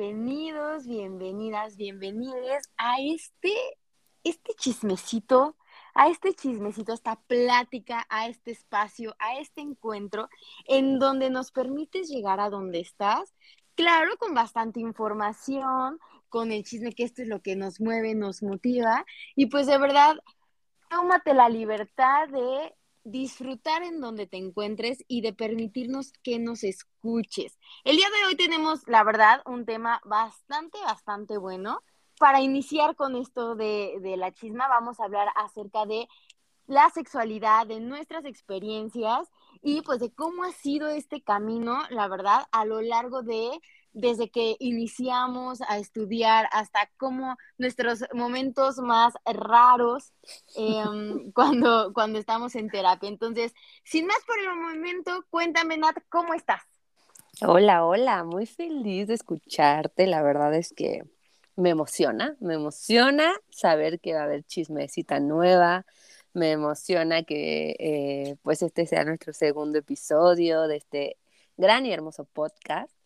bienvenidos, bienvenidas, bienvenidos a este, este chismecito, a este chismecito, a esta plática, a este espacio, a este encuentro en donde nos permites llegar a donde estás. Claro, con bastante información, con el chisme que esto es lo que nos mueve, nos motiva. Y pues de verdad, tómate la libertad de disfrutar en donde te encuentres y de permitirnos que nos escuches. El día de hoy tenemos, la verdad, un tema bastante, bastante bueno. Para iniciar con esto de, de la chisma, vamos a hablar acerca de la sexualidad, de nuestras experiencias y pues de cómo ha sido este camino, la verdad, a lo largo de desde que iniciamos a estudiar hasta cómo nuestros momentos más raros em, cuando, cuando estamos en terapia. Entonces, sin más por el momento, cuéntame, Nat, ¿cómo estás? Hola, hola, muy feliz de escucharte. La verdad es que me emociona, me emociona saber que va a haber chismecita nueva. Me emociona que eh, pues este sea nuestro segundo episodio de este gran y hermoso podcast.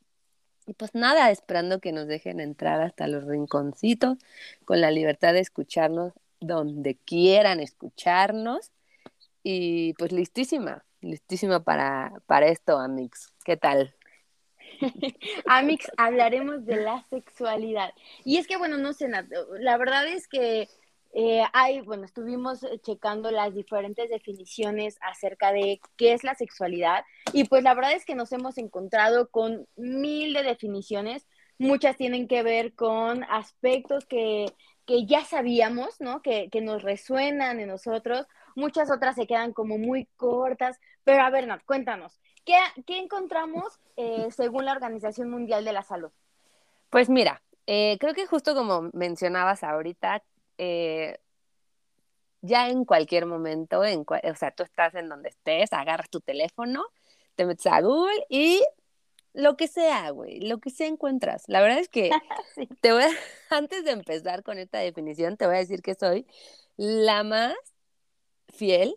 Y pues nada, esperando que nos dejen entrar hasta los rinconcitos con la libertad de escucharnos donde quieran escucharnos. Y pues listísima, listísima para, para esto, Amix. ¿Qué tal? Amix, hablaremos de la sexualidad. Y es que, bueno, no sé, la verdad es que eh, bueno, estuvimos eh, checando las diferentes definiciones acerca de qué es la sexualidad y pues la verdad es que nos hemos encontrado con mil de definiciones. Muchas tienen que ver con aspectos que, que ya sabíamos, ¿no? Que, que, nos resuenan en nosotros. Muchas otras se quedan como muy cortas. Pero a ver, Nat, cuéntanos, ¿qué, qué encontramos eh, según la Organización Mundial de la Salud? Pues mira, creo que justo como mencionabas ahorita, eh, ya en cualquier momento, en o sea, tú estás en donde estés, agarras tu teléfono, te metes a Google y lo que sea, güey, lo que sea encuentras. La verdad es que te voy antes de empezar con esta definición, te voy a decir que soy la más fiel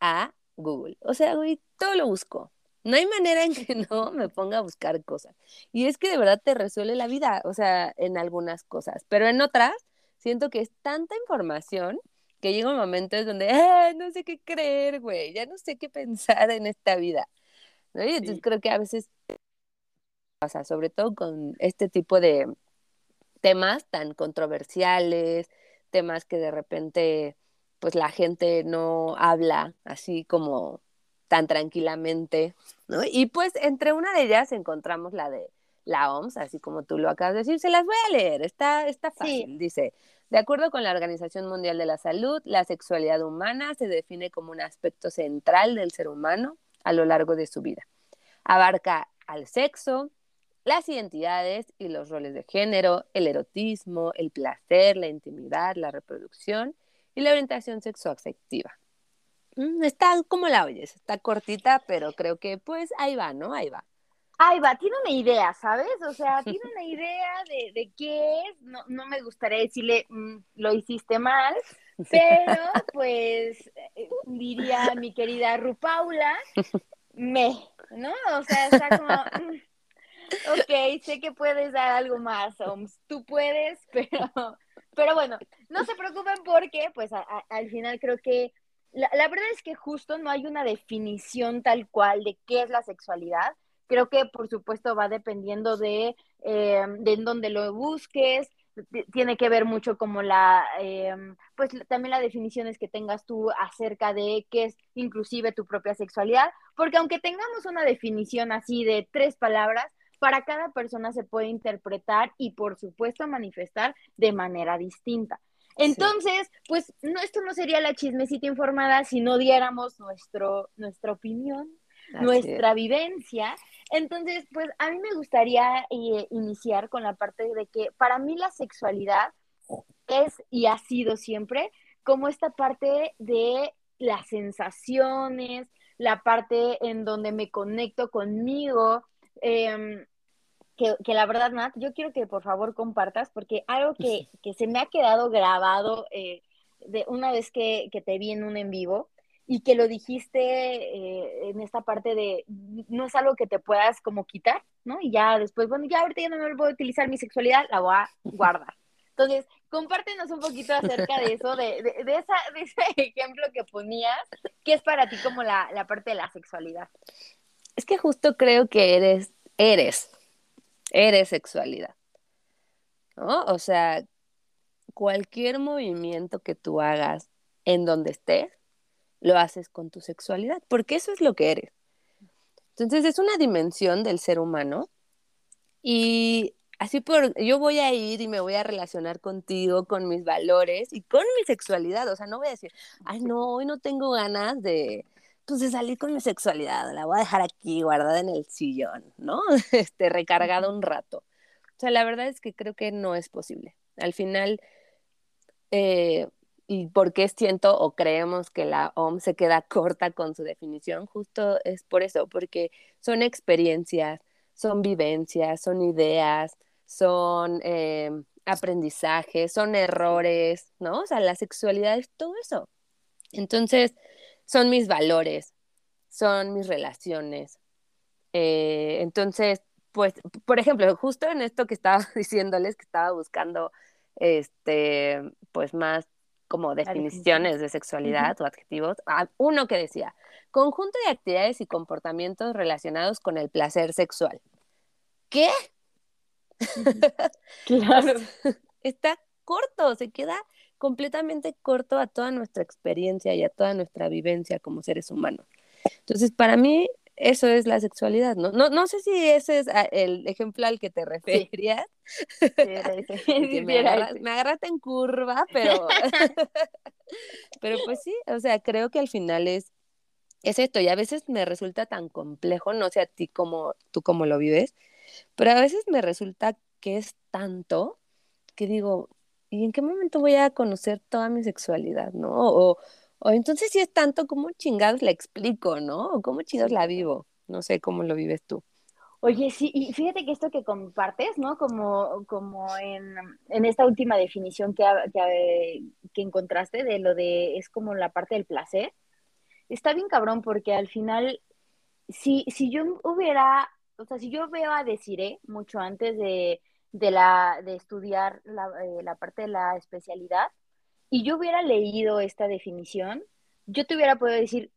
a Google. O sea, güey, todo lo busco. No hay manera en que no me ponga a buscar cosas. Y es que de verdad te resuelve la vida, o sea, en algunas cosas, pero en otras siento que es tanta información que llega un momento en donde, ah, no sé qué creer, güey, ya no sé qué pensar en esta vida. ¿no? Y entonces creo que a veces pasa, sobre todo con este tipo de temas tan controversiales, temas que de repente pues la gente no habla así como tan tranquilamente, ¿no? Y pues entre una de ellas encontramos la de la OMS, así como tú lo acabas de decir, se las voy a leer, está, está fácil. Dice, de acuerdo con la Organización Mundial de la Salud, la sexualidad humana se define como un aspecto central del ser humano a lo largo de su vida. Abarca al sexo, las identidades y los roles de género, el erotismo, el placer, la intimidad, la reproducción y la orientación sexoafectiva. Mm, está como la oyes, está cortita, pero creo que pues ahí va, ¿no? Ahí va. Ahí va, tiene una idea, ¿sabes? O sea, tiene una idea de, de qué es. No, no me gustaría decirle, mm, lo hiciste mal, pero pues eh, diría mi querida Rupaula, me, ¿no? O sea, está como, mm, ok, sé que puedes dar algo más, Oms, tú puedes, pero, pero bueno, no se preocupen porque, pues al final creo que la, la verdad es que justo no hay una definición tal cual de qué es la sexualidad Creo que por supuesto va dependiendo de, eh, de en dónde lo busques, tiene que ver mucho como la, eh, pues también las definiciones que tengas tú acerca de qué es inclusive tu propia sexualidad, porque aunque tengamos una definición así de tres palabras, para cada persona se puede interpretar y por supuesto manifestar de manera distinta. Entonces, pues no, esto no sería la chismecita informada si no diéramos nuestro, nuestra opinión, nuestra vivencia entonces, pues a mí me gustaría eh, iniciar con la parte de que para mí la sexualidad es y ha sido siempre como esta parte de las sensaciones, la parte en donde me conecto conmigo, em, que, la verdad, Nat, yo quiero que por favor compartas, porque algo que, que se me ha quedado grabado eh, de una vez que, que, te vi en un en vivo, y que lo dijiste eh, en esta parte de no es algo que te puedas como quitar, ¿no? Y ya después, bueno, ya ahorita ya no me voy a utilizar mi sexualidad, la voy a guardar. Entonces, compártenos un poquito acerca de eso, de, de, esa, de ese ejemplo que ponías, ¿qué es para ti como la, la parte de la sexualidad? Es que justo creo que eres, eres, eres sexualidad, ¿no? O sea, cualquier movimiento que tú hagas en donde estés, lo haces con tu sexualidad, porque eso es lo que eres. Entonces es una dimensión del ser humano y así por, yo voy a ir y me voy a relacionar contigo, con mis valores y con mi sexualidad. O sea, no voy a decir, ay, no, hoy no tengo ganas de, pues, de salir con mi sexualidad, la voy a dejar aquí guardada en el sillón, ¿no? Este, recargada un rato. O sea, la verdad es que creo que no es posible. Al final, eh, y por qué siento o creemos que la OM se queda corta con su definición, justo es por eso, porque son experiencias, son vivencias, son ideas, son eh, aprendizajes, son errores, ¿no? O sea, la sexualidad es todo eso. Entonces, son mis valores, son mis relaciones. Eh, entonces, pues, por ejemplo, justo en esto que estaba diciéndoles que estaba buscando, este, pues más como definiciones de sexualidad o adjetivos, ah, uno que decía, conjunto de actividades y comportamientos relacionados con el placer sexual. ¿Qué? claro. Está corto, se queda completamente corto a toda nuestra experiencia y a toda nuestra vivencia como seres humanos. Entonces, para mí, eso es la sexualidad, ¿no? No, no sé si ese es ah, el ejemplo al que te referías. Sí. me, agarraste en curva, pero, pero pues sí, o sea, creo que al final es, es esto y a veces me resulta tan complejo, no sé a ti como tú cómo lo vives, pero a veces me resulta que es tanto que digo, ¿y en qué momento voy a conocer toda mi sexualidad, no? O, o entonces si es tanto, ¿cómo chingados la explico, no? O cómo chingados la vivo. No sé cómo lo vives tú. Oye, sí, y fíjate que esto que compartes, ¿no? Como, como en, en esta última definición que, que, que, encontraste de lo de, es como la parte del placer, está bien cabrón porque al final, si, si yo hubiera, o sea, si yo veo a Desiree mucho antes de, de, la, de estudiar la, eh, la parte de la especialidad, y yo hubiera leído esta definición, yo te hubiera podido decir,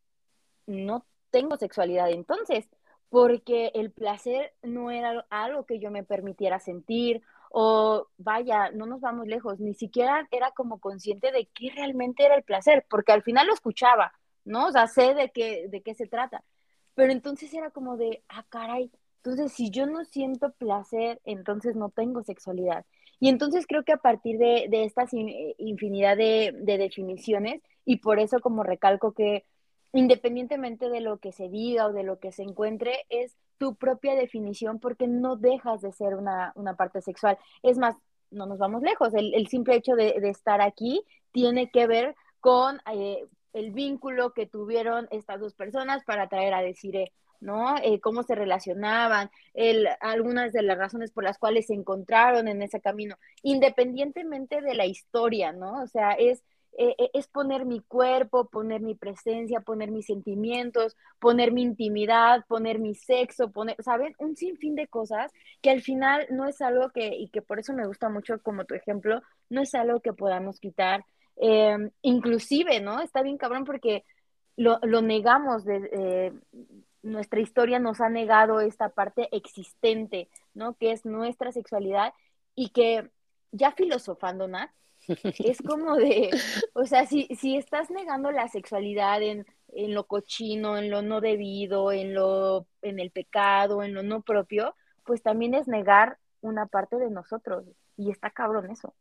no tengo sexualidad entonces, porque el placer no era algo que yo me permitiera sentir o vaya, no nos vamos lejos, ni siquiera era como consciente de qué realmente era el placer, porque al final lo escuchaba, ¿no? O sea, sé de qué, de qué se trata, pero entonces era como de, ah, caray, entonces si yo no siento placer, entonces no tengo sexualidad. Y entonces creo que a partir de, de esta eh, infinidad de, definiciones, y por eso como recalco que independientemente de lo que se diga o de lo que se encuentre, es tu propia definición porque no dejas de ser una, parte sexual. Es más, no nos vamos lejos, el, simple hecho de, estar aquí tiene que ver con eh, el vínculo que tuvieron estas dos personas para traer a decir ¿no? Eh, cómo se relacionaban, el, algunas de las razones por las cuales se encontraron en ese camino, independientemente de la historia, ¿no? O sea, es, eh, eh, es poner mi cuerpo, poner mi presencia, poner mis sentimientos, poner mi intimidad, poner mi sexo, poner, ¿sabes? Un sinfín de cosas que al final no es algo que, y que por eso me gusta mucho como tu ejemplo, no es algo que podamos quitar. inclusive, ¿no? Está bien cabrón porque lo, lo negamos de, nuestra historia nos ha negado esta parte existente, ¿no? Que es nuestra sexualidad y que ya filosofando, Nat, es como de, o sea, si, si estás negando la sexualidad en, en lo cochino, en lo no debido, en lo, en el pecado, en lo no propio, pues también es negar una parte de nosotros. Y está cabrón eso.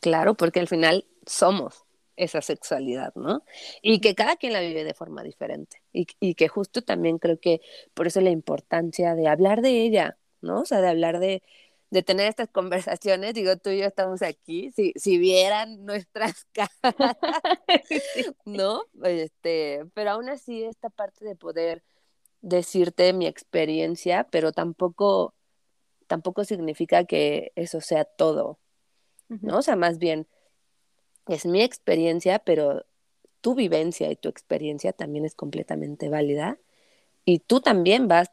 Claro, porque al final somos esa sexualidad, ¿no? Y que cada quien la vive de forma diferente. Y, y, que justo también creo que por eso la importancia de hablar de ella, ¿no? O sea, de hablar de, de tener estas conversaciones, digo, tú y yo estamos aquí, si, si vieran nuestras caras, ¿no? Este, pero aún así esta parte de poder decirte mi experiencia, pero tampoco, tampoco significa que eso sea todo, ¿no? O sea, más bien es mi experiencia, pero tu vivencia y tu experiencia también es completamente válida y tú también vas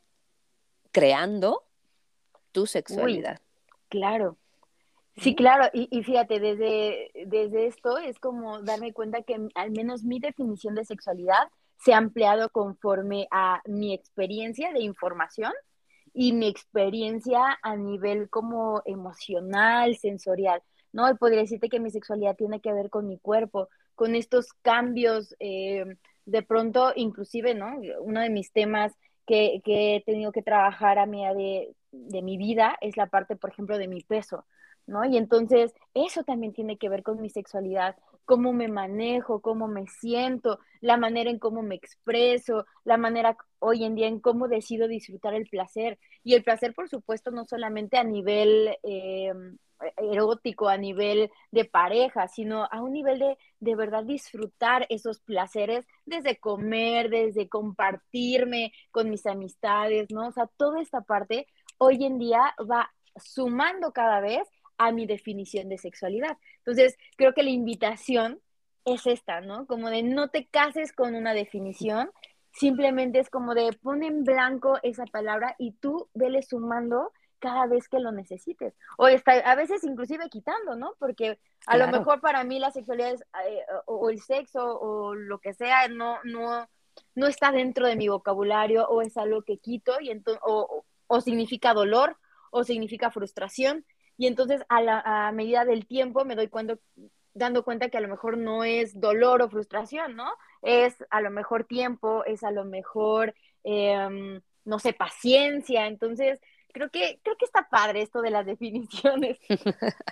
creando tu sexualidad. claro. Sí, claro, y, y, fíjate, desde, desde esto es como darme cuenta que al menos mi definición de sexualidad se ha ampliado conforme a mi experiencia de información y mi experiencia a nivel como emocional, sensorial, ¿no? Y podría decirte que mi sexualidad tiene que ver con mi cuerpo, con estos cambios, eh, de pronto, inclusive, ¿no? Uno de mis temas que, que he tenido que trabajar a medida de, de mi vida es la parte, por ejemplo, de mi peso, ¿no? Y entonces eso también tiene que ver con mi sexualidad, cómo me manejo, cómo me siento, la manera en cómo me expreso, la manera hoy en día en cómo decido disfrutar el placer. Y el placer, por supuesto, no solamente a nivel eh, erótico, a nivel de pareja, sino a un nivel de de verdad disfrutar esos placeres, desde comer, desde compartirme con mis amistades, ¿no? O sea, toda esta parte hoy en día va sumando cada vez a mi definición de sexualidad. Entonces, creo que la invitación es esta, ¿no? Como de no te cases con una definición, simplemente es como de pon en blanco esa palabra y tú vele sumando cada vez que lo necesites. O está, a veces inclusive quitando, ¿no? Porque a lo mejor para mí la sexualidad es, eh, o, el sexo o lo que sea no, no, no está dentro de mi vocabulario o es algo que quito y o, o significa dolor o significa frustración y entonces a, la, a medida del tiempo me doy cuenta, dando cuenta que a lo mejor no es dolor o frustración, ¿no? Es a lo mejor tiempo, es a lo mejor, em, no sé, paciencia. Entonces, creo que, creo que está padre esto de las definiciones.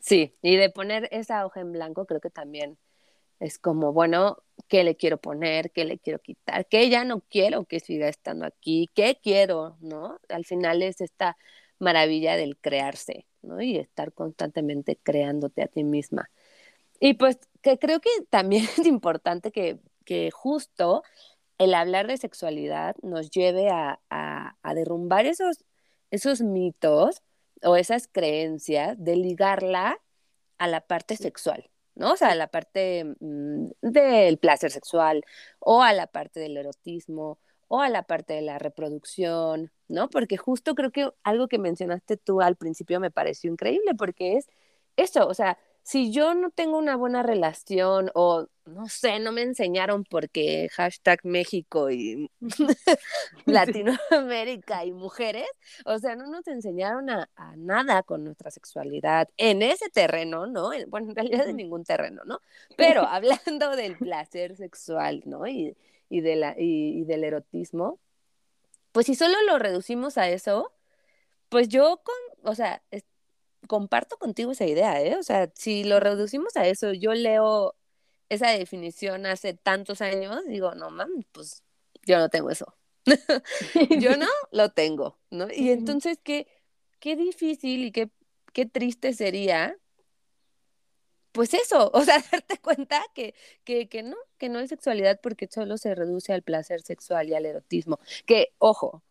Sí, y de poner esa hoja en blanco creo que también es como, bueno, ¿qué le quiero poner? ¿Qué le quiero quitar? ¿Qué ya no quiero que siga estando aquí? ¿Qué quiero? ¿No? Al final es esta maravilla del crearse, ¿no? Y estar constantemente creándote a ti misma. Y pues que creo que también es importante que, que justo el hablar de sexualidad nos lleve a, a, a derrumbar esos, esos mitos o esas creencias de ligarla a la parte sexual, ¿no? O sea, a la parte mm, del placer sexual o a la parte del erotismo o a la parte de la reproducción, ¿no? Porque justo creo que algo que mencionaste tú al principio me pareció increíble, porque es eso, o sea, si yo no tengo una buena relación o no sé, no me enseñaron porque hashtag México y Latinoamérica y mujeres, o sea, no nos enseñaron a, nada con nuestra sexualidad en ese terreno, ¿no? Bueno, en realidad en ningún terreno, ¿no? Pero hablando del placer sexual, ¿no? Y, y, de la, y, del erotismo, pues si solo lo reducimos a eso, pues yo con, o sea, comparto contigo esa idea, ¿eh? O sea, si lo reducimos a eso, yo leo esa definición hace tantos años, digo, no mames, pues yo no tengo eso. yo no lo tengo, ¿no? Y entonces, qué, qué difícil y qué, qué triste sería pues eso, o sea, darte cuenta que, que, que, no, que no es sexualidad porque solo se reduce al placer sexual y al erotismo. Que, ojo,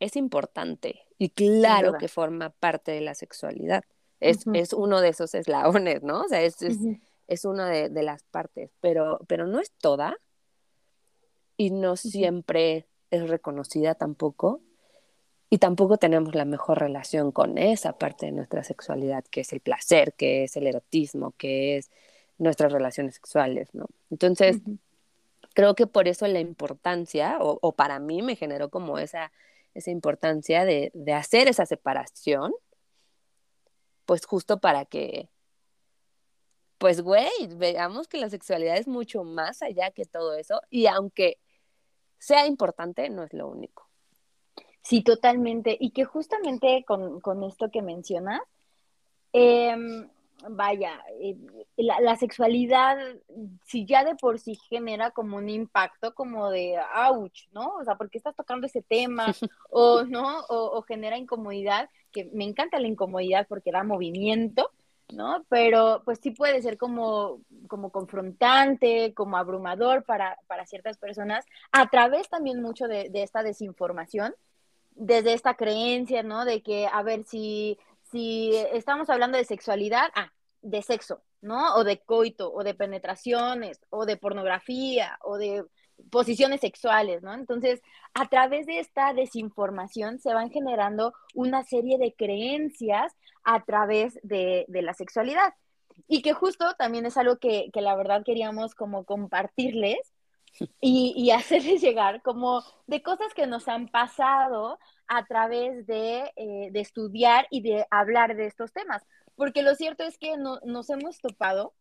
es importante y claro que forma parte de la sexualidad. Es, es, uno de esos eslabones, ¿no? O sea, es, es, es una de, de, las partes, pero, pero no es toda y no siempre es reconocida tampoco y tampoco tenemos la mejor relación con esa parte de nuestra sexualidad, que es el placer, que es el erotismo, que es nuestras relaciones sexuales, ¿no? Entonces, creo que por eso la importancia, o, para mí me generó como esa, esa importancia de, de hacer esa separación, pues justo para que, pues güey, veamos que la sexualidad es mucho más allá que todo eso, y aunque sea importante, no es lo único. Sí, totalmente. Y que justamente con, con esto que mencionas, em, vaya, eh, la, la, sexualidad, si ya de por sí genera como un impacto como de ouch, ¿no? O sea, ¿por qué estás tocando ese tema? O, ¿no? O, o, genera incomodidad, que me encanta la incomodidad porque da movimiento, ¿no? Pero pues sí puede ser como, como confrontante, como abrumador para, para ciertas personas, a través también mucho de, de esta desinformación desde esta creencia, ¿no? De que, a ver, si, si estamos hablando de sexualidad, ah, de sexo, ¿no? O de coito, o de penetraciones, o de pornografía, o de posiciones sexuales, ¿no? Entonces, a través de esta desinformación se van generando una serie de creencias a través de, la sexualidad. Y que justo también es algo que, la verdad queríamos como compartirles y, hacerles llegar como de cosas que nos han pasado a través de, eh, estudiar y de hablar de estos temas. Porque lo cierto es que nos hemos topado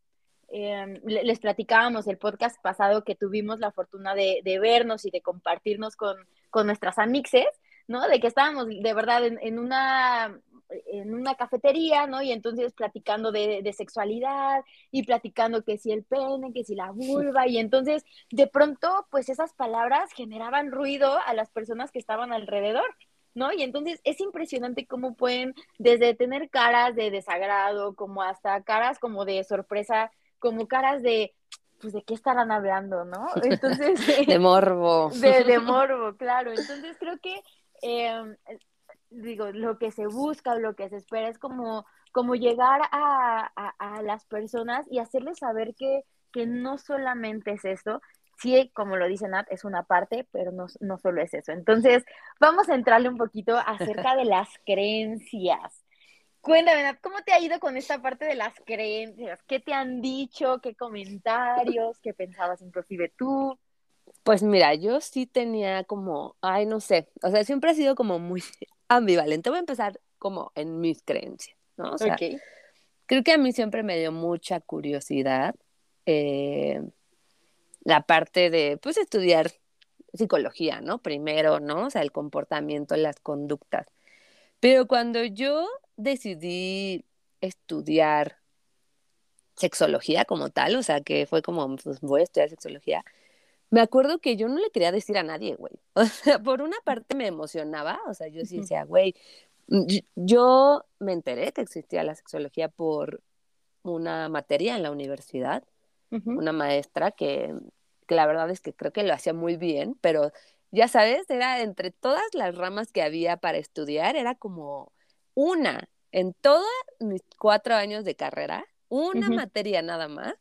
Em, les platicábamos el podcast pasado que tuvimos la fortuna de, vernos y de compartirnos con, nuestras amixes, ¿no? De que estábamos de verdad en, una en una cafetería, ¿no? Y entonces platicando de, de, sexualidad y platicando que si el pene, que si la vulva, y entonces de pronto, pues esas palabras generaban ruido a las personas que estaban alrededor, ¿no? Y entonces es impresionante cómo pueden, desde tener caras de desagrado, como hasta caras como de sorpresa como caras de, pues, ¿de qué estarán hablando, no? Entonces... de morbo. De, morbo, claro. Entonces creo que, em, digo, lo que se busca o lo que se espera es como, como llegar a, las personas y hacerles saber que, que no solamente es eso, sí, como lo dice Nat, es una parte, pero no, no, solo es eso. Entonces, vamos a entrarle un poquito acerca de las creencias. Cuéntame, ¿cómo te ha ido con esta parte de las creencias? ¿Qué te han dicho? ¿Qué comentarios? ¿Qué pensabas inclusive tú? Pues mira, yo sí tenía como, ay, no sé, o sea, siempre ha sido como muy ambivalente. Voy a empezar como en mis creencias, ¿no? O sea, creo que a mí siempre me dio mucha curiosidad eh, la parte de, pues, estudiar psicología, ¿no? Primero, ¿no? O sea, el comportamiento, las conductas. Pero cuando yo decidí estudiar sexología como tal, o sea, que fue como, pues voy a estudiar sexología, me acuerdo que yo no le quería decir a nadie, güey. O sea, por una parte me emocionaba, o sea, yo sí decía, güey, yo me enteré que existía la sexología por una materia en la universidad, una maestra que, que la verdad es que creo que lo hacía muy bien, pero ya sabes, era entre todas las ramas que había para estudiar, era como una en todos mis cuatro años de carrera, una materia nada más.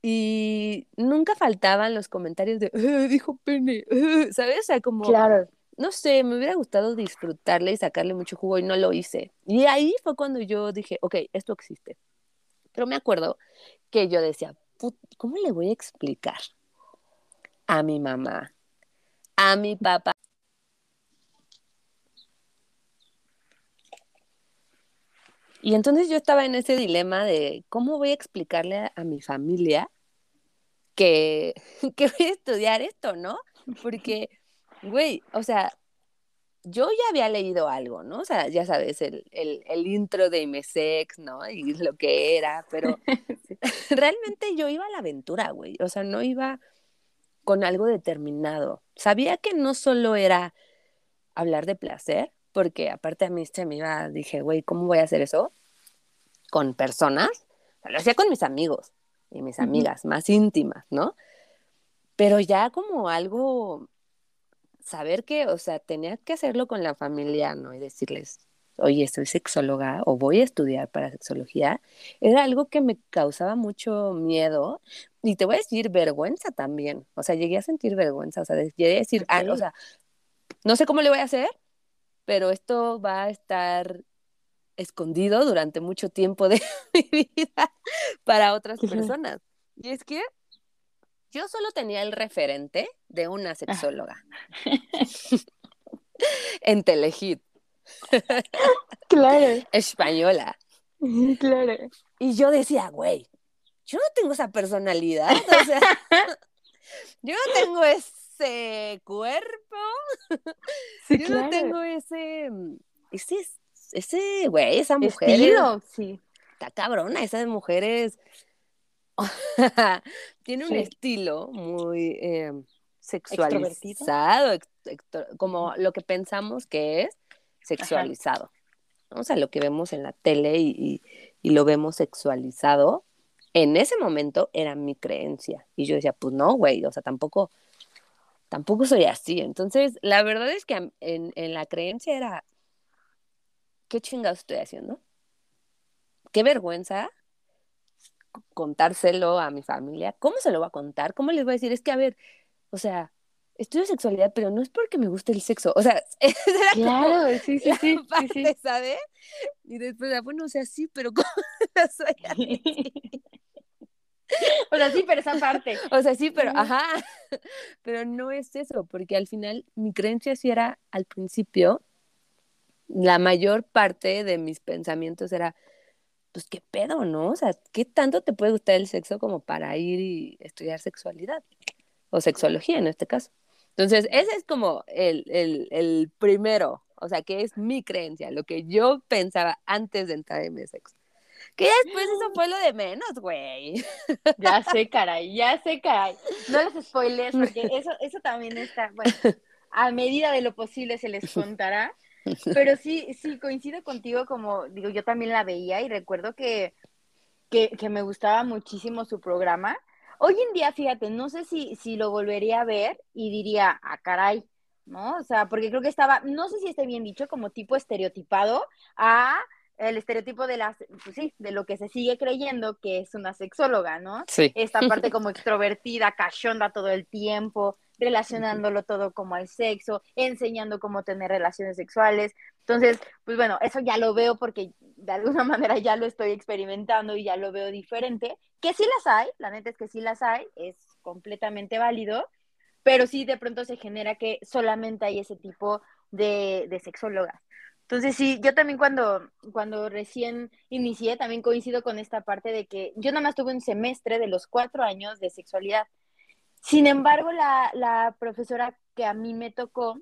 Y nunca faltaban los comentarios de, eh, dijo pene, eh", ¿sabes? O sea, como, claro. no sé, me hubiera gustado disfrutarle y sacarle mucho jugo y no lo hice. Y ahí fue cuando yo dije, ok, esto existe. Pero me acuerdo que yo decía, ¿cómo le voy a explicar a mi mamá, a mi papá, Y entonces yo estaba en ese dilema de cómo voy a explicarle a, mi familia que, que voy a estudiar esto, ¿no? Porque, güey, o sea, yo ya había leído algo, ¿no? O sea, ya sabes, el, el, intro de Imesex, ¿no? Y lo que era, pero realmente yo iba a la aventura, güey. O sea, no iba con algo determinado. Sabía que no solo era hablar de placer, porque aparte a mí se me iba, dije, güey, ¿cómo voy a hacer eso? Con personas. lo hacía con mis amigos y mis amigas más íntimas, ¿no? Pero ya como algo, saber que, o sea, tenía que hacerlo con la familia, ¿no? Y decirles, oye, soy sexóloga o voy a estudiar para sexología, era algo que me causaba mucho miedo y te voy a decir vergüenza también. O sea, llegué a sentir vergüenza, o sea, llegué a decir, ah, o sea, no sé cómo le voy a hacer, pero esto va a estar escondido durante mucho tiempo de mi vida para otras personas. Y es que yo solo tenía el referente de una sexóloga en Telehit. Claro. Española. Claro. Y yo decía, güey, yo no tengo esa personalidad. O sea, yo no tengo ese cuerpo yo no tengo ese, ese, ese, güey, esa mujer. Estilo, sí. Está cabrona, esa mujer es, tiene un estilo muy eh, sexualizado, como lo que pensamos que es sexualizado. O sea, lo que vemos en la tele y, y, lo vemos sexualizado, en ese momento era mi creencia. Y yo decía, pues no, güey, o sea, tampoco, tampoco soy así. Entonces, la verdad es que en, en la creencia era, ¿qué chingados estoy haciendo? Qué vergüenza. Contárselo a mi familia. ¿Cómo se lo voy a contar? ¿Cómo les voy a decir? Es que, a ver, o sea, estudio sexualidad, pero no es porque me guste el sexo. O sea, claro, sí, sí, sí, sí, ¿sabes? Y después, ah, bueno, o sea, sí, pero ¿cómo soy O sea, sí, pero esa parte. O sea, sí, pero, ajá, pero no es eso, porque al final mi creencia sí era al principio, la mayor parte de mis pensamientos era, pues qué pedo, ¿no? O sea, ¿qué tanto te puede gustar el sexo como para ir y estudiar sexualidad? O sexología en este caso. Entonces, ese es como el, el, el primero, o sea, que es mi creencia, lo que yo pensaba antes de entrar en mi sexo. Que después eso fue lo de menos, güey. Ya sé, caray, ya sé, caray. No les spoilers, porque eso, eso también está, bueno, a medida de lo posible se les contará. Pero sí, sí, coincido contigo, como digo, yo también la veía y recuerdo que, que, me gustaba muchísimo su programa. Hoy en día, fíjate, no sé si, si lo volvería a ver y diría, ah, caray, ¿no? O sea, porque creo que estaba, no sé si esté bien dicho, como tipo estereotipado a el estereotipo de las, pues sí, de lo que se sigue creyendo que es una sexóloga, ¿no? Sí. Esta parte como extrovertida, cachonda todo el tiempo, relacionándolo todo como al sexo, enseñando cómo tener relaciones sexuales. Entonces, pues bueno, eso ya lo veo porque de alguna manera ya lo estoy experimentando y ya lo veo diferente, que sí las hay, la neta es que sí las hay, es completamente válido, pero sí de pronto se genera que solamente hay ese tipo de, de sexólogas. Entonces sí, yo también cuando, cuando recién inicié, también coincido con esta parte de que yo nada más tuve un semestre de los cuatro años de sexualidad. Sin embargo, la, la profesora que a mí me tocó,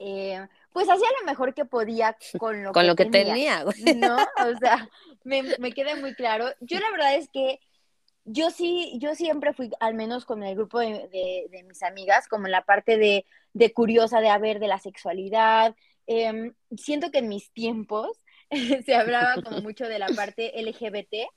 eh, pues hacía lo mejor que podía con lo con que lo que tenía, tenía, ¿no? O sea, me, me queda muy claro. Yo la verdad es que yo sí, yo siempre fui, al menos con el grupo de, de, de mis amigas, como en la parte de, de curiosa de haber de la sexualidad, eh, siento que en mis tiempos se hablaba como mucho de la parte LGBT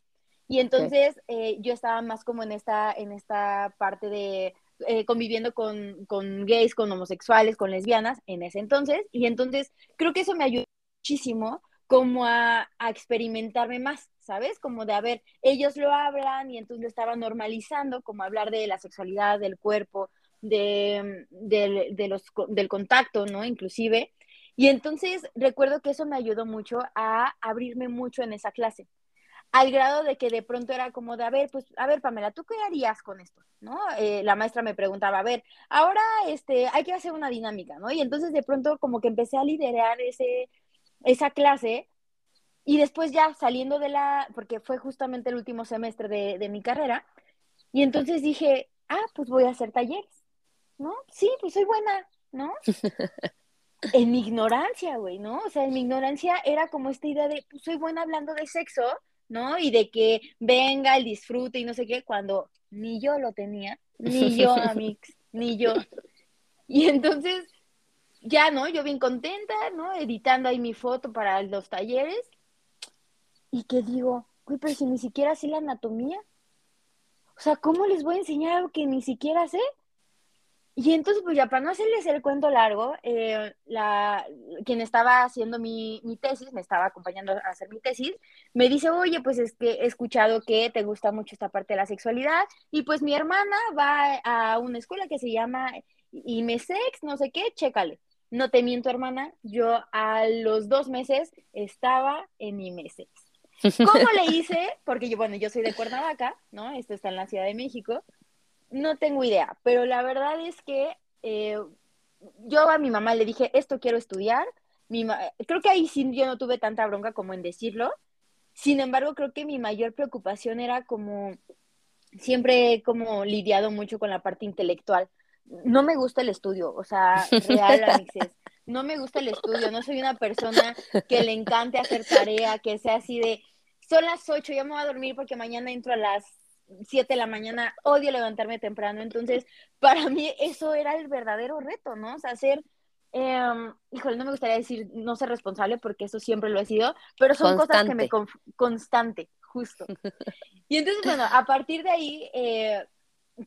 y entonces eh, yo estaba más como en esta, en esta parte de eh, conviviendo con, con, gays, con homosexuales, con lesbianas en ese entonces y entonces creo que eso me ayudó muchísimo como a, a experimentarme más, ¿sabes? Como de, a ver, ellos lo hablan y entonces lo estaban normalizando, como hablar de la sexualidad, del cuerpo, de, de, de los, del contacto, ¿no? Inclusive. Y entonces recuerdo que eso me ayudó mucho a abrirme mucho en esa clase, al grado de que de pronto era como de, a ver, pues, a ver, Pamela, ¿tú qué harías con esto? ¿No? Eh, la maestra me preguntaba, a ver, ahora este, hay que hacer una dinámica, ¿no? Y entonces de pronto como que empecé a liderar ese, esa clase y después ya saliendo de la, porque fue justamente el último semestre de, de mi carrera, y entonces dije, ah, pues voy a hacer talleres, ¿no? Sí, pues soy buena, ¿no? en mi ignorancia, güey, ¿no? O sea, en mi ignorancia era como esta idea de, pues soy buena hablando de sexo, ¿no? Y de que venga el disfrute y no sé qué, cuando ni yo lo tenía, ni yo, Amix, ni yo. Y entonces, ya, ¿no? Yo bien contenta, ¿no? Editando ahí mi foto para los talleres. Y que digo, güey, pero si ni siquiera sé la anatomía. O sea, ¿cómo les voy a enseñar algo que ni siquiera sé? Y entonces, pues ya para no hacerles el cuento largo, eh, la, quien estaba haciendo mi, mi, tesis, me estaba acompañando a hacer mi tesis, me dice, oye, pues es que he escuchado que te gusta mucho esta parte de la sexualidad y pues mi hermana va a una escuela que se llama IMESEX, no sé qué, chécale. No te miento, hermana, yo a los dos meses estaba en IMESEX. ¿Cómo le hice? Porque yo, bueno, yo soy de Cuernavaca, ¿no? Esto está en la Ciudad de México. No tengo idea, pero la verdad es que eh, yo a mi mamá le dije, esto quiero estudiar. Mi creo que ahí sí yo no tuve tanta bronca como en decirlo. Sin embargo, creo que mi mayor preocupación era como, siempre he como lidiado mucho con la parte intelectual. No me gusta el estudio, o sea, real, no me gusta el estudio, no soy una persona que le encante hacer tarea, que sea así de, son las ocho, ya me voy a dormir porque mañana entro a las 7 de la mañana, odio levantarme temprano, entonces para mí eso era el verdadero reto, ¿no? O sea, ser, eh, híjole, no me gustaría decir no ser responsable porque eso siempre lo he sido, pero son constante. cosas que me... Constante, justo. Y entonces, bueno, a partir de ahí, eh,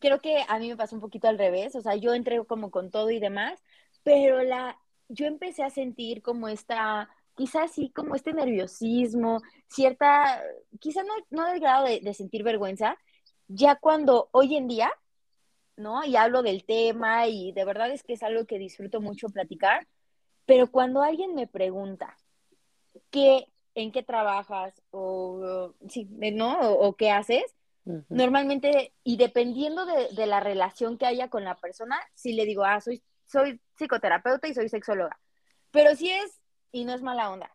creo que a mí me pasó un poquito al revés, o sea, yo entré como con todo y demás, pero la, yo empecé a sentir como esta quizás sí como este nerviosismo, cierta, quizás no, no del grado de, de sentir vergüenza, ya cuando hoy en día, ¿no? Y hablo del tema y de verdad es que es algo que disfruto mucho platicar, pero cuando alguien me pregunta qué, en qué trabajas o, sí, ¿no? O, qué haces, normalmente, y dependiendo de, de, la relación que haya con la persona, sí le digo, ah, soy, soy psicoterapeuta y soy sexóloga. Pero si es, y no es mala onda,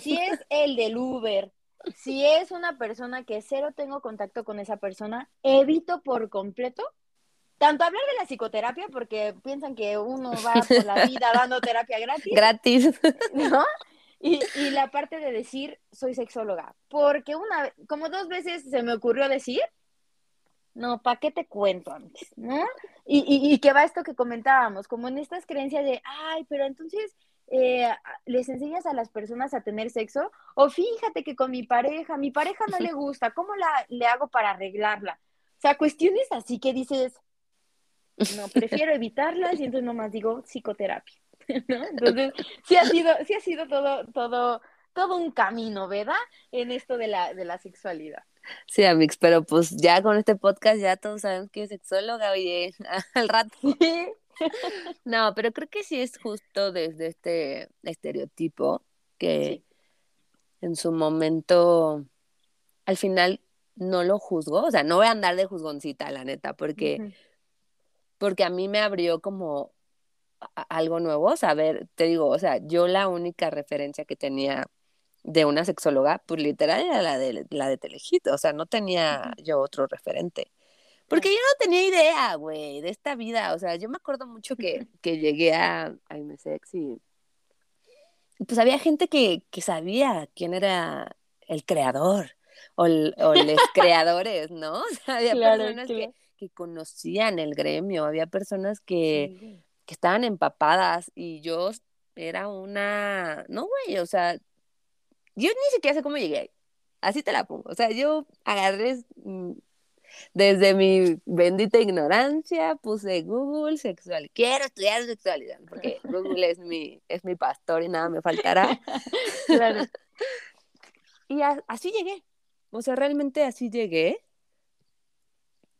si es el del Uber, si es una persona que cero tengo contacto con esa persona, evito por completo tanto hablar de la psicoterapia porque piensan que uno va por la vida dando terapia gratis. Gratis. ¿No? Y, y la parte de decir soy sexóloga, porque una como dos veces se me ocurrió decir, no, ¿para qué te cuento antes? ¿No? Y, y, y que va esto que comentábamos, como en estas creencias de, ay, pero entonces eh, les enseñas a las personas a tener sexo, o fíjate que con mi pareja, mi pareja no le gusta, ¿cómo la, le hago para arreglarla? O sea, cuestiones así que dices, no, prefiero evitarlas y entonces nomás digo psicoterapia, ¿no? Entonces, sí ha sido, sí ha sido todo, todo, todo un camino, ¿verdad? En esto de la, de la sexualidad. Sí, Amix, pero pues ya con este podcast ya todos sabemos que es sexóloga, oye, al rato. No, pero creo que sí es justo desde este estereotipo que en su momento, al final, no lo juzgo. O sea, no voy a andar de juzgoncita, la neta, porque, porque a mí me abrió como algo nuevo, saber, te digo, o sea, yo la única referencia que tenía de una sexóloga, pues literal era la de la de Telejito, o sea, no tenía yo otro referente. Porque yo no tenía idea, güey, de esta vida. O sea, yo me acuerdo mucho que, que llegué a, a MSX y pues había gente que, que sabía quién era el creador o, o los creadores, ¿no? O sea, había personas Que, que, conocían el gremio, había personas que, que estaban empapadas y yo era una, no, güey, o sea, yo ni siquiera sé cómo llegué ahí. Así te la pongo. O sea, yo agarré mm, desde mi bendita ignorancia puse Google sexual. Quiero estudiar sexualidad porque Google es mi, es mi pastor y nada me faltará. Claro. y así llegué. O sea, realmente así llegué.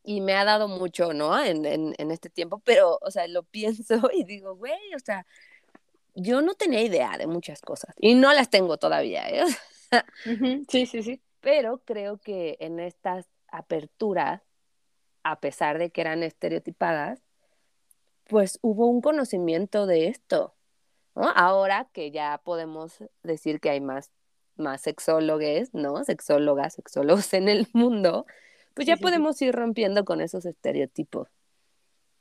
Y me ha dado mucho, ¿no? En, en, en este tiempo, pero, o sea, lo pienso y digo, güey, o sea, yo no tenía idea de muchas cosas y no las tengo todavía. ¿eh? Sí, sí, sí. Pero creo que en estas aperturas, a pesar de que eran estereotipadas, pues hubo un conocimiento de esto. Ahora que ya podemos decir que hay más, más sexólogos, ¿no? Sexólogas, sexólogos en el mundo, pues ya podemos ir rompiendo con esos estereotipos,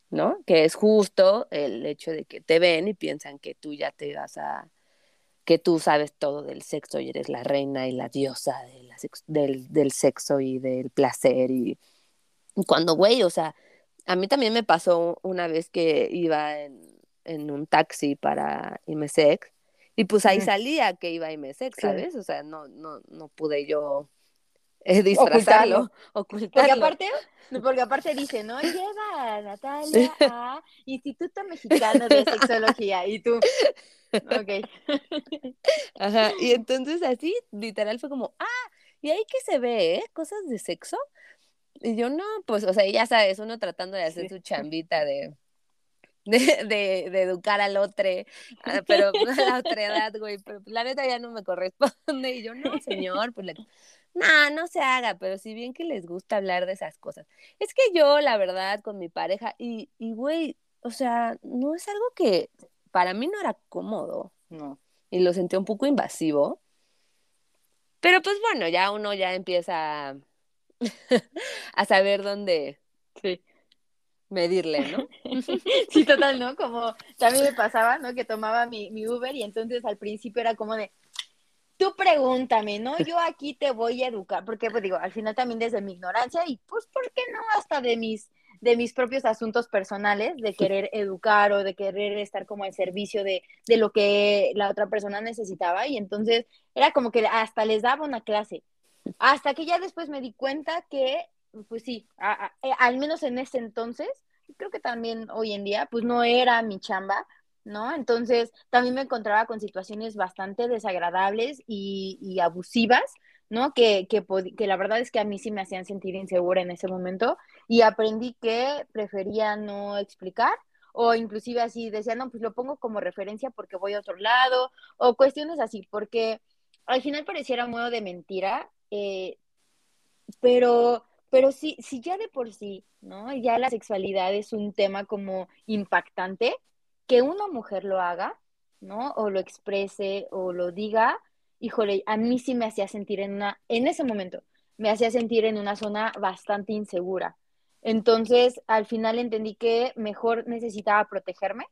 ¿no? Que es justo el hecho de que te ven y piensan que tú ya te vas a, que tú sabes todo del sexo y eres la reina y la diosa de la del, del, sexo y del placer. Y cuando, güey, o sea, a mí también me pasó una vez que iba en, en un taxi para IMSEX y pues ahí salía que iba a IMSEX, ¿sabes? O sea, no, no, no pude yo eh, disfrazarlo, ocultarlo. Porque aparte, porque aparte dice, ¿no? Lleva a Natalia a Instituto Mexicano de Sexología y tú, Ok. Ajá, y entonces así, literal, fue como, ah, y ahí que se ve, ¿eh? Cosas de sexo. Y yo no, pues, o sea, ya sabes, uno tratando de hacer su chambita de, de, de, educar al otro, ah, pero a la otra edad, güey, pero la neta ya no me corresponde. Y yo, no, señor, pues, no, no se haga, pero si bien que les gusta hablar de esas cosas. Es que yo, la verdad, con mi pareja, y, y güey, o sea, no es algo que para mí no era cómodo, no. Y lo sentí un poco invasivo. Pero pues bueno, ya uno ya empieza a, saber dónde sí. medirle, ¿no? sí, total, ¿no? Como también me pasaba, ¿no? Que tomaba mi, mi Uber y entonces al principio era como de, tú pregúntame, ¿no? Yo aquí te voy a educar, porque pues digo, al final también desde mi ignorancia y pues, ¿por qué no? Hasta de mis de mis propios asuntos personales, de querer educar o de querer estar como al servicio de, de lo que la otra persona necesitaba. Y entonces era como que hasta les daba una clase. Hasta que ya después me di cuenta que, pues sí, eh, al menos en ese entonces, creo que también hoy en día, pues no era mi chamba ¿no? Entonces, también me encontraba con situaciones bastante desagradables y, abusivas, ¿no? Que, que, que, la verdad es que a mí sí me hacían sentir insegura en ese momento y aprendí que prefería no explicar o inclusive así decía, no, pues lo pongo como referencia porque voy a otro lado o cuestiones así, porque al final pareciera un modo de mentira, eh, pero, pero sí, si ya de por sí, ¿no? Ya la sexualidad es un tema como impactante, que una mujer lo haga, ¿no? O lo exprese o lo diga, híjole, a mí sí me hacía sentir en una, en ese momento, me hacía sentir en una zona bastante insegura. Entonces, al final entendí que mejor necesitaba protegerme.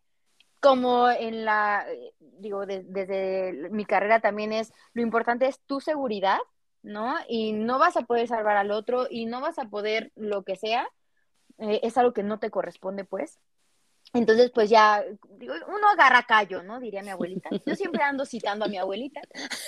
Como en la, digo, desde mi carrera también es, lo importante es tu seguridad, ¿no? Y no vas a poder salvar al otro y no vas a poder lo que sea. Eh, es algo que no te corresponde, pues. Entonces, pues ya, digo, uno agarra callo, ¿no? Diría mi abuelita. Yo siempre ando citando a mi abuelita.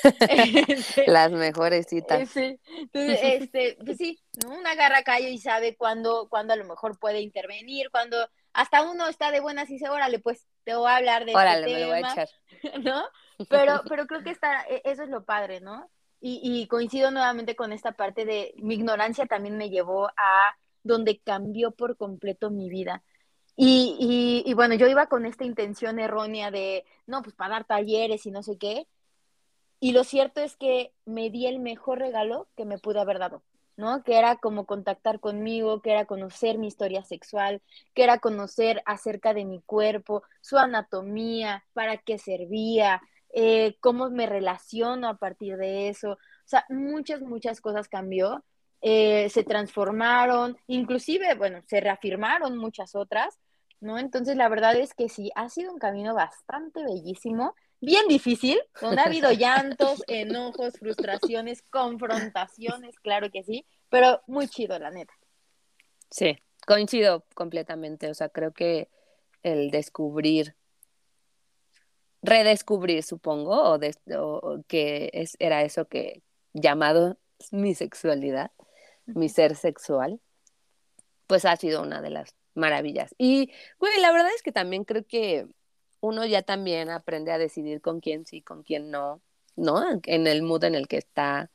Este, Las mejores citas. Sí. Entonces, este, pues sí, ¿no? Uno agarra callo y sabe cuándo, cuándo a lo mejor puede intervenir, cuando hasta uno está de buenas y dice, órale, pues te voy a hablar de órale, este me lo voy a echar. ¿no? Pero, pero creo que está, e, eso es lo padre, ¿no? Y, y coincido nuevamente con esta parte de mi ignorancia también me llevó a donde cambió por completo mi vida y, y, bueno, yo iba con esta intención errónea de, no, pues para dar talleres y no sé qué. Y lo cierto es que me di el mejor regalo que me pude haber dado, ¿no? Que era como contactar conmigo, que era conocer mi historia sexual, que era conocer acerca de mi cuerpo, su anatomía, para qué servía, eh, cómo me relaciono a partir de eso. O sea, muchas, muchas cosas cambió, eh, se transformaron, inclusive, bueno, se reafirmaron muchas otras, ¿no? Entonces, la verdad es que sí, ha sido un camino bastante bellísimo, bien difícil, donde ha habido llantos, enojos, frustraciones, confrontaciones, claro que sí, pero muy chido, la neta. Sí, coincido completamente, o sea, creo que el descubrir, redescubrir, supongo, o, o que es, era eso que llamado mi sexualidad, mi ser sexual, pues ha sido una de las maravillas. Y, güey, la verdad es que también creo que uno ya también aprende a decidir con quién sí, con quién no, ¿no? En el mood en el que está.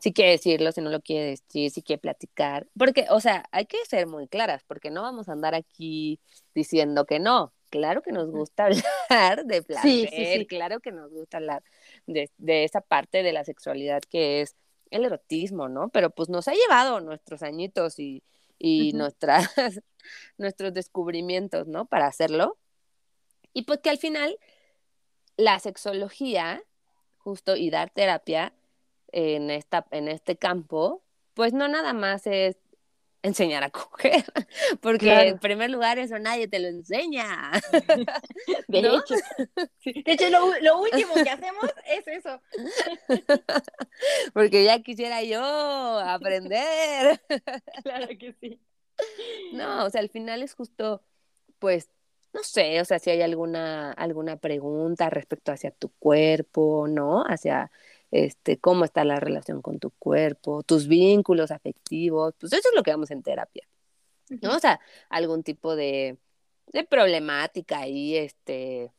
Si quiere decirlo, si no lo quiere decir, si quiere platicar. Porque, o sea, hay que ser muy claras, porque no vamos a andar aquí diciendo que no. Claro que nos gusta hablar de placer, claro que nos gusta hablar de, de esa parte de la sexualidad que es el erotismo, ¿no? Pero pues nos ha llevado nuestros añitos y, y nuestras, nuestros descubrimientos, ¿no? Para hacerlo. Y pues que al final la sexología, justo, y dar terapia en, esta, en este campo, pues no nada más es enseñar a coger, porque en primer lugar eso nadie te lo enseña. De hecho, de hecho lo, lo, último que hacemos es eso. Porque ya quisiera yo aprender. Claro que sí. No, o sea, al final es justo, pues, no sé, o sea, si hay alguna, alguna pregunta respecto hacia tu cuerpo, ¿no? Hacia este, cómo está la relación con tu cuerpo, tus vínculos afectivos, pues eso es lo que vamos en terapia, ¿no? O sea, algún tipo de, de problemática ahí, este,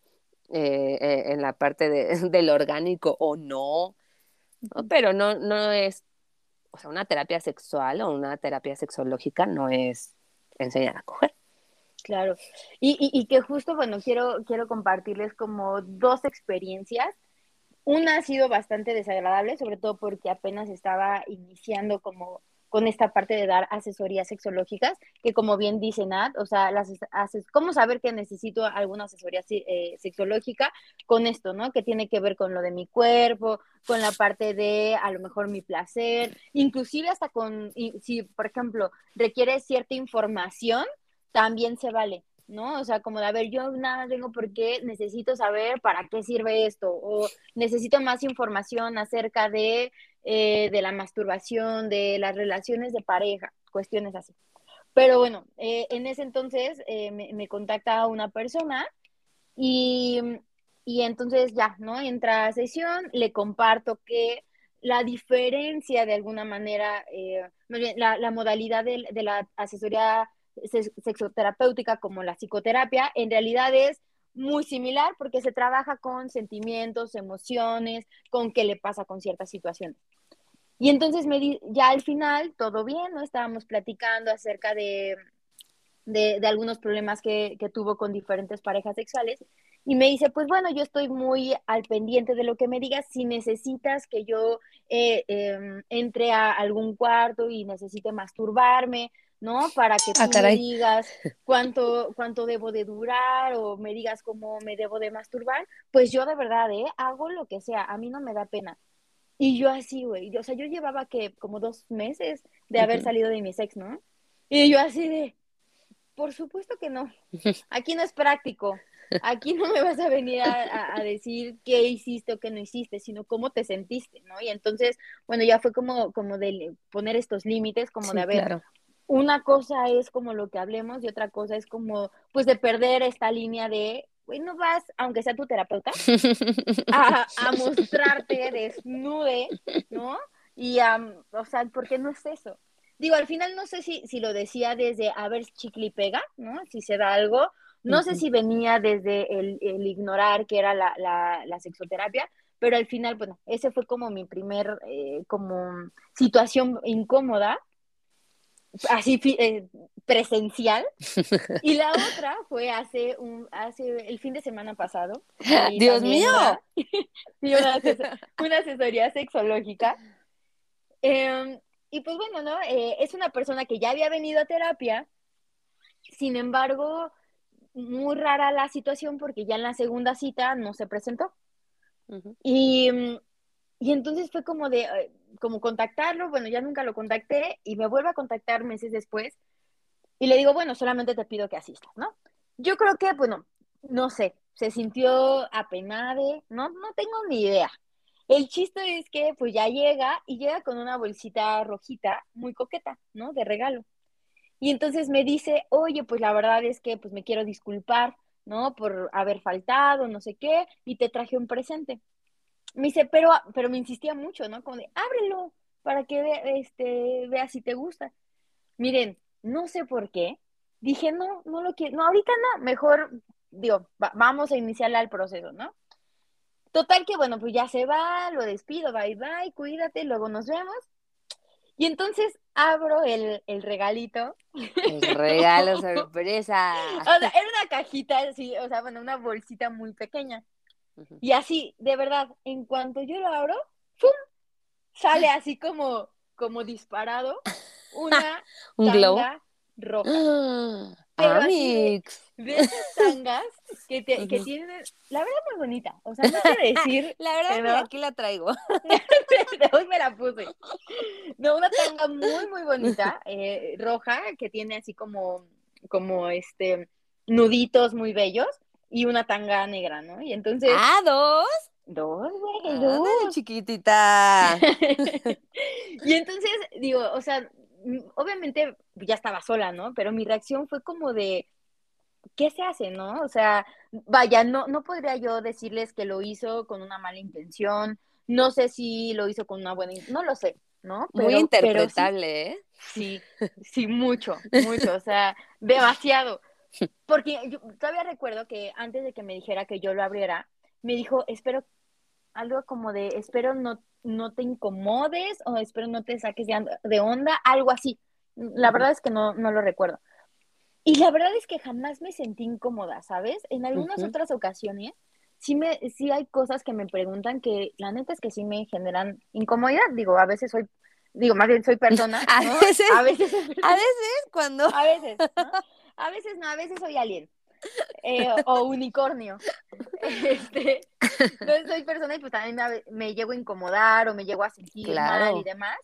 eh, eh, en la parte de, del orgánico o no, ¿no? pero no, no es, o sea, una terapia sexual o una terapia sexológica no es enseñar a coger. Claro, y, y, que justo, bueno, quiero, quiero compartirles como dos experiencias una ha sido bastante desagradable, sobre todo porque apenas estaba iniciando como con esta parte de dar asesorías sexológicas, que como bien dice Nat, o sea, las ¿cómo saber que necesito alguna asesoría eh, sexológica con esto, ¿no? Que tiene que ver con lo de mi cuerpo, con la parte de a lo mejor mi placer, inclusive hasta con, si por ejemplo requiere cierta información, también se vale. ¿no? O sea, como de, a ver, yo nada tengo por qué, necesito saber para qué sirve esto, o necesito más información acerca de, eh, de la masturbación, de las relaciones de pareja, cuestiones así. Pero bueno, eh, en ese entonces eh, me, contacta una persona y, y entonces ya, ¿no? Entra a sesión, le comparto que la diferencia de alguna manera, la, la, modalidad de, de la asesoría sexoterapéutica como la psicoterapia, en realidad es muy similar porque se trabaja con sentimientos, emociones, con qué le pasa con ciertas situaciones. Y entonces me di, ya al final todo bien, ¿no? Estábamos platicando acerca de, de, algunos problemas que, que, tuvo con diferentes parejas sexuales y me dice, pues bueno, yo estoy muy al pendiente de lo que me digas, si necesitas que yo eh, em, entre a algún cuarto y necesite masturbarme, ¿no? Para que ah, tú me digas cuánto, cuánto debo de durar o me digas cómo me debo de masturbar, pues yo de verdad, ¿eh? Hago lo que sea, a mí no me da pena. Y yo así, güey, o sea, yo llevaba que como dos meses de haber salido de mi sex, ¿no? Y yo así de, por supuesto que no, aquí no es práctico, aquí no me vas a venir a, decir qué hiciste o qué no hiciste, sino cómo te sentiste, ¿no? Y entonces, bueno, ya fue como, como de poner estos límites, como de, haber una cosa es como lo que hablemos y otra cosa es como, pues, de perder esta línea de, güey, no vas, aunque sea tu terapeuta, a, mostrarte desnude, ¿no? Y, o sea, porque no es eso. Digo, al final no sé si, si lo decía desde a ver chicle y pega, ¿no? Si se da algo. No sé si venía desde el, ignorar que era la, la, sexoterapia, pero al final, bueno, ese fue como mi primer, eh, como situación incómoda así eh, presencial. Y la otra fue hace un hace el fin de semana pasado. Dios mío. Una, una, asesoría sexológica. Em, y pues bueno, ¿no? Eh, es una persona que ya había venido a terapia. Sin embargo, muy rara la situación porque ya en la segunda cita no se presentó. Y y entonces fue como de, como contactarlo, bueno, ya nunca lo contacté y me vuelve a contactar meses después y le digo, bueno, solamente te pido que asistas, ¿no? Yo creo que, bueno, no sé, se sintió apenade, no, no tengo ni idea. El chiste es que pues ya llega y llega con una bolsita rojita muy coqueta, ¿no? De regalo. Y entonces me dice, oye, pues la verdad es que pues me quiero disculpar, ¿no? Por haber faltado, no sé qué, y te traje un presente me dice, pero, pero me insistía mucho, ¿no? Como de, ábrelo para que ve, este, veas si te gusta. Miren, no sé por qué. Dije, no, no lo quiero, no, ahorita no, mejor, digo, vamos a iniciar el proceso, ¿no? Total que, bueno, pues ya se va, lo despido, bye bye, cuídate, luego nos vemos. Y entonces abro el, el regalito. El regalo sorpresa. o sea, era una cajita, así, o sea, bueno, una bolsita muy pequeña. Y así, de verdad, en cuanto yo lo abro, ¡pum! sale así como, como disparado una ¿Un tanga roja. Pero así de, esas tangas que, que tienen, la verdad muy bonita, o sea, no quiero decir. la verdad, aquí la traigo. Hoy me la puse. No, una tanga muy, muy bonita, eh, roja, que tiene así como, como este, nuditos muy bellos y una tanga negra, ¿no? Y entonces... Ah, dos. Dos, güey, dos. chiquitita. y entonces, digo, o sea, obviamente ya estaba sola, ¿no? Pero mi reacción fue como de, ¿qué se hace, no? O sea, vaya, no, no podría yo decirles que lo hizo con una mala intención, no sé si lo hizo con una buena, no lo sé, ¿no? Muy interpretable, ¿eh? Sí, sí, mucho, mucho, o sea, demasiado. Porque yo todavía recuerdo que antes de que me dijera que yo lo abriera, me dijo, espero, algo como de, espero no, no te incomodes o espero no te saques de, onda, algo así. La verdad es que no, no lo recuerdo. Y la verdad es que jamás me sentí incómoda, ¿sabes? En algunas otras ocasiones sí, me, sí hay cosas que me preguntan que la neta es que sí me generan incomodidad. Digo, a veces soy, digo, más bien soy persona. A veces, a veces, a veces cuando. A veces, ¿no? A veces no, a veces soy alien. Eh, o unicornio. Este, entonces soy persona y pues también me, llego a incomodar o me llego a sentir mal y demás.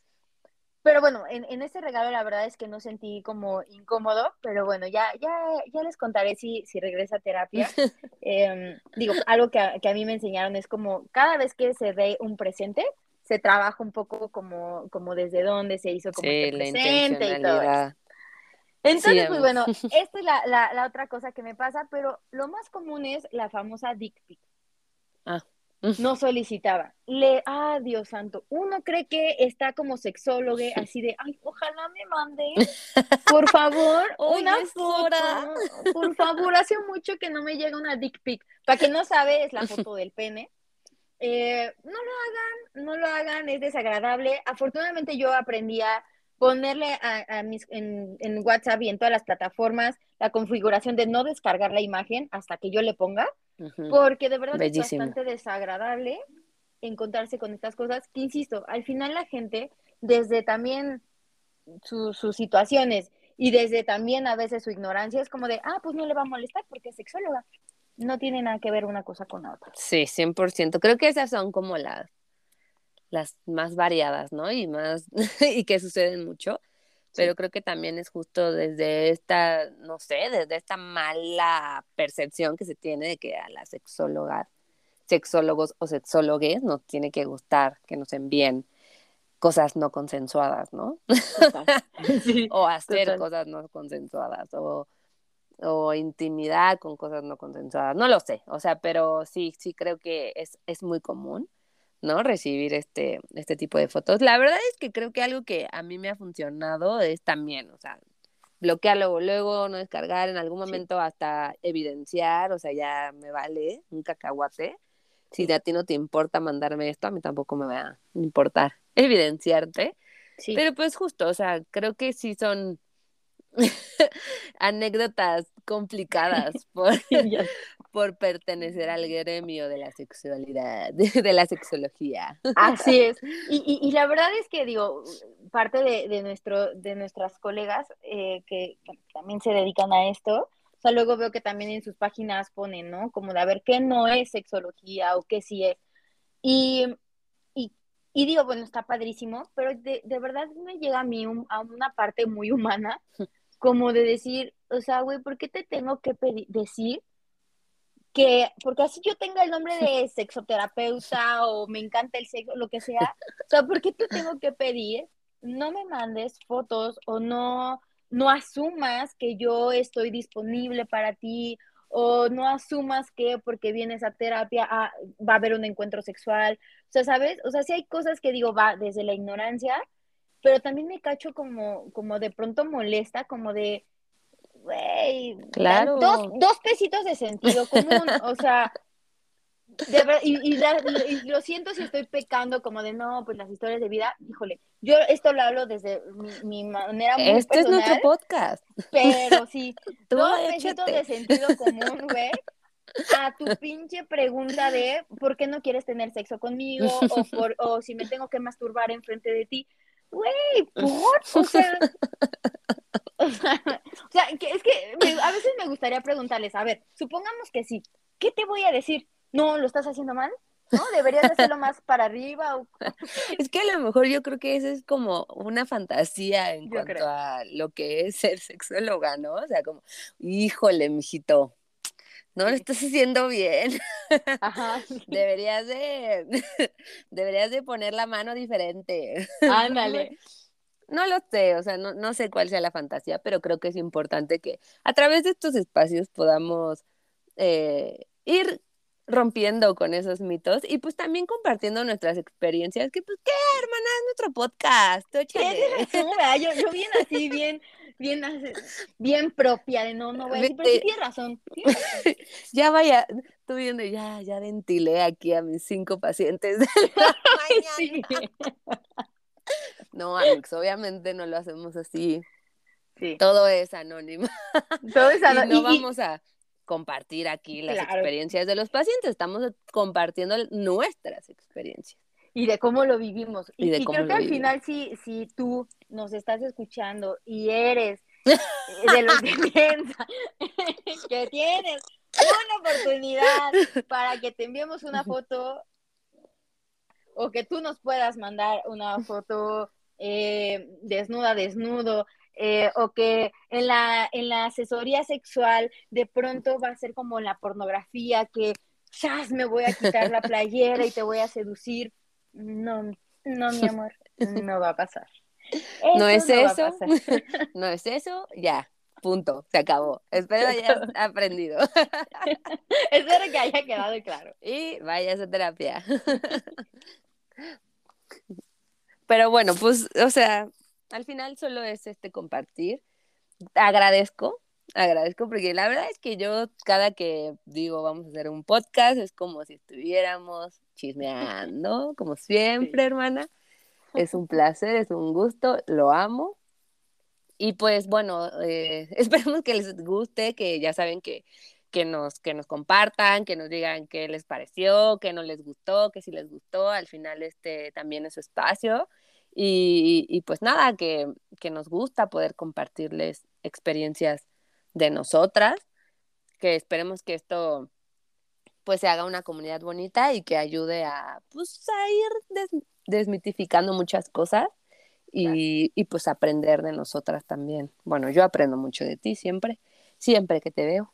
Pero bueno, en, en este regalo la verdad es que no sentí como incómodo, pero bueno, ya, ya, ya les contaré si, si regresa a terapia. Em, digo, algo que a, que a mí me enseñaron es como cada vez que se ve un presente, se trabaja un poco como, como desde dónde se hizo como este presente y todo entonces, pues bueno, esta es la, la, la, otra cosa que me pasa, pero lo más común es la famosa dick pic. Ah. no solicitaba. Le, ah, Dios santo, uno cree que está como sexólogo, así de, ay, ojalá me mande, por favor, una foto. Por favor, hace mucho que no me llega una dick pic. Para que no sabe, es la foto del pene. Eh, no lo hagan, no lo hagan, es desagradable. Afortunadamente yo aprendí a ponerle a, mis, en, en, WhatsApp y en todas las plataformas la configuración de no descargar la imagen hasta que yo le ponga, porque de verdad es bastante desagradable encontrarse con estas cosas, que insisto, al final la gente, desde también sus situaciones y desde también a veces su ignorancia, es como de, ah, pues no le va a molestar porque es sexóloga. No tiene nada que ver una cosa con la otra. Sí, 100%. Creo que esas son como las las más variadas, ¿no? Y más, y que suceden mucho, pero creo que también es justo desde esta, no sé, desde esta mala percepción que se tiene de que a las sexólogas, sexólogos o sexólogues nos tiene que gustar que nos envíen cosas no consensuadas, ¿no? o hacer cosas no consensuadas, o, o intimidad con cosas no consensuadas, no lo sé, o sea, pero sí, sí creo que es, es muy común ¿no? Recibir este, este tipo de fotos. La verdad es que creo que algo que a mí me ha funcionado es también, o sea, bloquearlo luego, no descargar, en algún momento hasta evidenciar, o sea, ya me vale un cacahuate. Si a ti no te importa mandarme esto, a mí tampoco me va a importar evidenciarte. Sí. Pero pues justo, o sea, creo que sí son anécdotas complicadas por, por pertenecer al gremio de la sexualidad, de, la sexología. Así es. Y, y, la verdad es que, digo, parte de, de nuestro, de nuestras colegas eh, que, también se dedican a esto, o sea, luego veo que también en sus páginas ponen, ¿no? Como de a ver qué no es sexología o qué sí es. Y, y, digo, bueno, está padrísimo, pero de, de verdad me llega a mí a una parte muy humana, como de decir, o sea, güey, ¿por qué te tengo que decir que, porque así yo tenga el nombre de sexoterapeuta o me encanta el sexo, lo que sea, o sea, ¿por qué te tengo que pedir? No me mandes fotos o no, no asumas que yo estoy disponible para ti o no asumas que porque vienes a terapia ah, va a haber un encuentro sexual. O sea, ¿sabes? O sea, sí hay cosas que digo, va desde la ignorancia, pero también me cacho como, como de pronto molesta, como de, güey, claro. dos, dos pesitos de sentido común, o sea, de verdad, y, lo siento si estoy pecando como de no, pues las historias de vida, híjole, yo esto lo hablo desde mi, manera muy Este es nuestro podcast. Pero sí, dos pesitos de sentido común, güey, a tu pinche pregunta de por qué no quieres tener sexo conmigo o, por, o si me tengo que masturbar enfrente de ti. Güey, ¿por? O sea, o sea, que es que a veces me gustaría preguntarles, a ver, supongamos que sí, ¿qué te voy a decir? No, ¿lo estás haciendo mal? ¿No? ¿Deberías hacerlo más para arriba? O... Es que a lo mejor yo creo que eso es como una fantasía en cuanto a lo que es ser sexóloga, ¿no? O sea, como, híjole, mijito, no lo estás haciendo bien. Ajá. Deberías de, deberías de poner la mano diferente. Ándale. No lo sé, o sea, no, no sé cuál sea la fantasía, pero creo que es importante que a través de estos espacios podamos eh, ir rompiendo con esos mitos y pues también compartiendo nuestras experiencias, que pues qué, hermana, es nuestro podcast. Yo, yo bien así, bien, bien, bien propia de no, no voy a decir, pero sí tienes razón. ya vaya, tú viendo, ya, ya ventilé aquí a mis cinco pacientes de la mañana. No, Alex, obviamente no lo hacemos así. Sí. Todo es anónimo. Todo es anónimo. no vamos a compartir aquí las experiencias de los pacientes, estamos compartiendo nuestras experiencias. Y de cómo lo vivimos. Y, creo que al final, si, si tú nos estás escuchando y eres de los que piensan que tienes una oportunidad para que te enviemos una foto o que tú nos puedas mandar una foto eh, desnuda, desnudo, eh, o que en la, en la asesoría sexual de pronto va a ser como la pornografía, que ya me voy a quitar la playera y te voy a seducir. No, no, mi amor, no va a pasar. no es eso, no es eso, ya. Punto, se acabó. Espero hayas aprendido. Espero que haya quedado claro. Y vaya a esa terapia. Pero bueno, pues, o sea, al final solo es este compartir. Agradezco, agradezco porque la verdad es que yo cada que digo vamos a hacer un podcast es como si estuviéramos chismeando, como siempre, hermana. Es un placer, es un gusto, lo amo. Y pues bueno, eh, esperemos que les guste, que ya saben que, que, nos, que nos compartan, que nos digan qué les pareció, qué no les gustó, que si les gustó, al final este también es su espacio. Y, pues nada, que, que nos gusta poder compartirles experiencias de nosotras, que esperemos que esto pues se haga una comunidad bonita y que ayude a pues a ir desmitificando muchas cosas y, y, pues aprender de nosotras también. Bueno, yo aprendo mucho de ti siempre, siempre que te veo.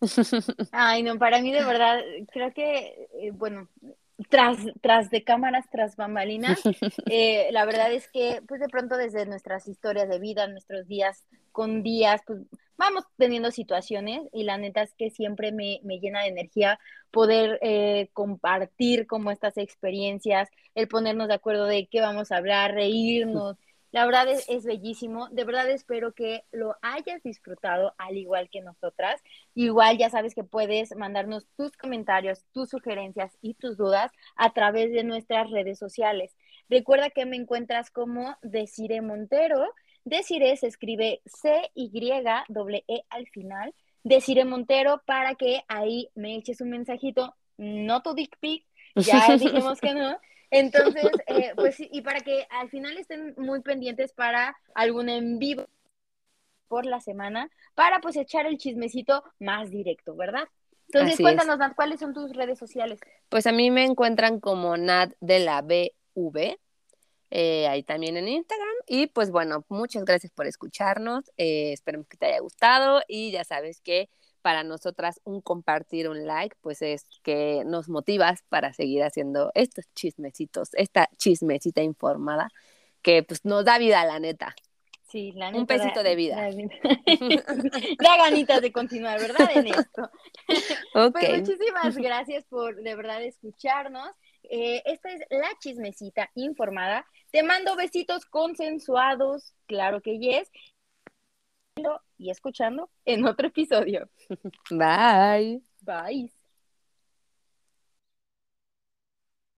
Ay, no, para mí de verdad, creo que, eh, bueno, tras, tras de cámaras, tras bambalinas, eh, la verdad es que, pues de pronto desde nuestras historias de vida, nuestros días con días, pues vamos teniendo situaciones y la neta es que siempre me, me llena de energía poder eh, compartir como estas experiencias, el ponernos de acuerdo de qué vamos a hablar, reírnos. La verdad es, bellísimo. De verdad espero que lo hayas disfrutado al igual que nosotras. Igual ya sabes que puedes mandarnos tus comentarios, tus sugerencias y tus dudas a través de nuestras redes sociales. Recuerda que me encuentras como Desire Montero. Desire se escribe C-Y-E al final. Desire Montero para que ahí me eches un mensajito, no tu dick pic, ya dijimos que no, entonces, eh, pues y para que al final estén muy pendientes para algún en vivo por la semana, para pues echar el chismecito más directo, ¿verdad? Entonces, cuéntanos, Nat, ¿cuáles son tus redes sociales? Pues a mí me encuentran como Nat de la BV, eh, ahí también en Instagram. Y pues bueno, muchas gracias por escucharnos. Eh, esperemos que te haya gustado y ya sabes que para nosotras un compartir, un like, pues es que nos motivas para seguir haciendo estos chismecitos, esta chismecita informada que pues nos da vida, la neta. Sí, la neta. Un pesito de vida. Da, ganitas de continuar, ¿verdad? En esto. Pues muchísimas gracias por de verdad escucharnos. Eh, esta es la chismecita informada. Te mando besitos consensuados, claro que yes y escuchando en otro episodio. Bye. Bye.